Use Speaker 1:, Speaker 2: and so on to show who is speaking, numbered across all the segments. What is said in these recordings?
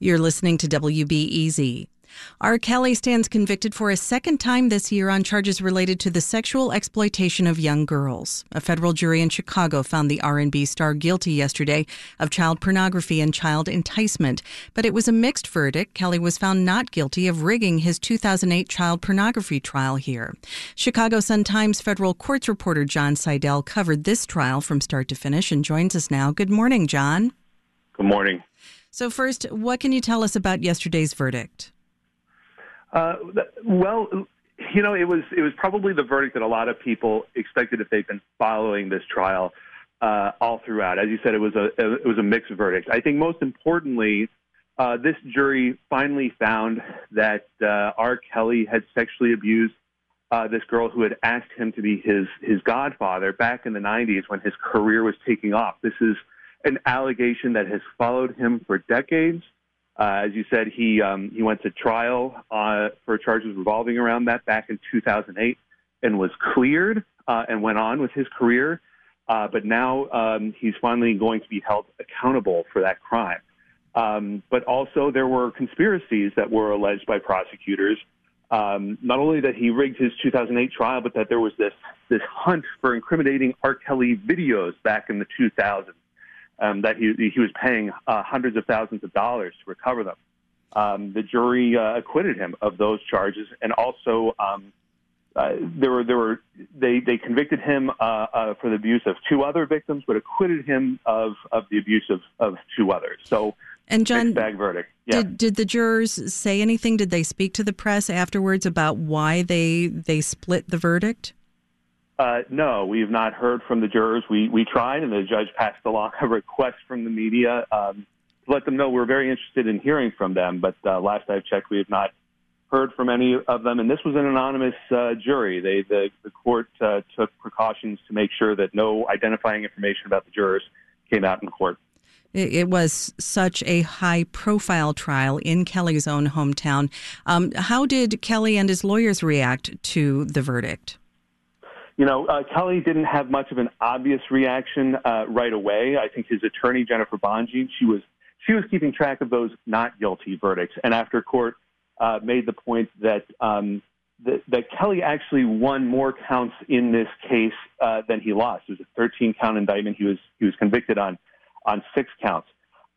Speaker 1: You're listening to WBEZ. R. Kelly stands convicted for a second time this year on charges related to the sexual exploitation of young girls. A federal jury in Chicago found the R&B star guilty yesterday of child pornography and child enticement, but it was a mixed verdict. Kelly was found not guilty of rigging his 2008 child pornography trial here. Chicago Sun-Times federal courts reporter Jon Seidel covered this trial from start to finish and joins us now. Good morning, Jon.
Speaker 2: Good morning.
Speaker 1: So first, what can you tell us about yesterday's verdict?
Speaker 2: Uh, well, you know, it was it was probably the verdict that a lot of people expected if they've been following this trial uh, all throughout. As you said, it was a it was a mixed verdict. I think most importantly, uh, this jury finally found that uh, R. Kelly had sexually abused uh, this girl who had asked him to be his his godfather back in the 90s when his career was taking off. This is an allegation that has followed him for decades. Uh, as you said, he um, he went to trial uh, for charges revolving around that back in 2008 and was cleared uh, and went on with his career. Uh, but now um, he's finally going to be held accountable for that crime. Um, but also, there were conspiracies that were alleged by prosecutors. Um, not only that he rigged his 2008 trial, but that there was this this hunt for incriminating R. Kelly videos back in the 2000s um, that he, he was paying uh, hundreds of thousands of dollars to recover them. Um, the jury uh, acquitted him of those charges, and also um, uh, there were there were they they convicted him uh, uh, for the abuse of two other victims, but acquitted him of of the abuse of, of two others. So.
Speaker 1: And Jon,
Speaker 2: bag verdict. Yeah.
Speaker 1: Did did the jurors say anything? Did they speak to the press afterwards about why they they split the verdict?
Speaker 2: Uh, no, we have not heard from the jurors. We we tried, and the judge passed along a request from the media um, to let them know we're very interested in hearing from them. But uh, last I've checked, we have not heard from any of them. And this was an anonymous uh, jury. They the the court uh, took precautions to make sure that no identifying information about the jurors came out in court.
Speaker 1: It was such a high profile trial in Kelly's own hometown. Um, how did Kelly and his lawyers react to the verdict?
Speaker 2: You know, uh, Kelly didn't have much of an obvious reaction uh, right away. I think his attorney Jennifer Bonjean, she was she was keeping track of those not guilty verdicts, and after court uh, made the point that, um, that that Kelly actually won more counts in this case uh, than he lost. It was a 13 count indictment. He was he was convicted on on six counts.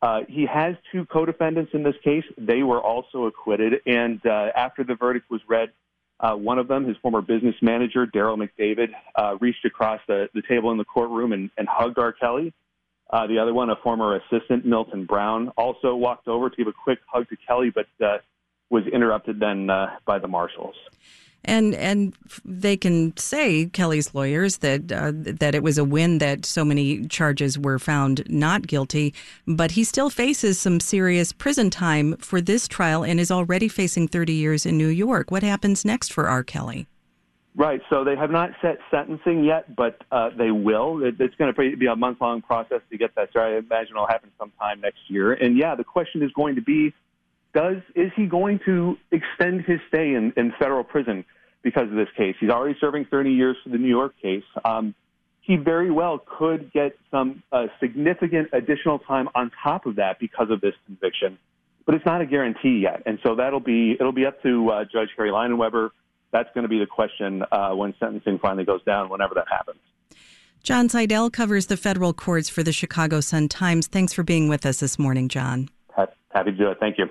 Speaker 2: Uh, he has two co-defendants in this case. They were also acquitted, and uh, after the verdict was read, uh, one of them, his former business manager, Derrel McDavid, uh, reached across the, the table in the courtroom and, and hugged R. Kelly. Uh, the other one, a former assistant, Milton Brown, also walked over to give a quick hug to Kelly, but uh, was interrupted then uh, by the marshals
Speaker 1: and and they can say Kelly's lawyers that uh, that it was a win that so many charges were found not guilty, but he still faces some serious prison time for this trial and is already facing 30 years in New York. What happens next for R. Kelly?
Speaker 2: Right. So they have not set sentencing yet, but uh, they will. It, it's going to be a month long process to get that. So I imagine it'll happen sometime next year. And yeah, the question is going to be does is he going to extend his stay in, in federal prison because of this case? He's already serving 30 years for the New York case. Um, he very well could get some uh, significant additional time on top of that because of this conviction, but it's not a guarantee yet. And so that'll be it'll be up to uh, Judge Harry Leinenweber. That's going to be the question uh, when sentencing finally goes down, whenever that happens.
Speaker 1: Jon Seidel covers the federal courts for the Chicago Sun Times. Thanks for being with us this morning, Jon.
Speaker 2: Happy to do it. Thank you.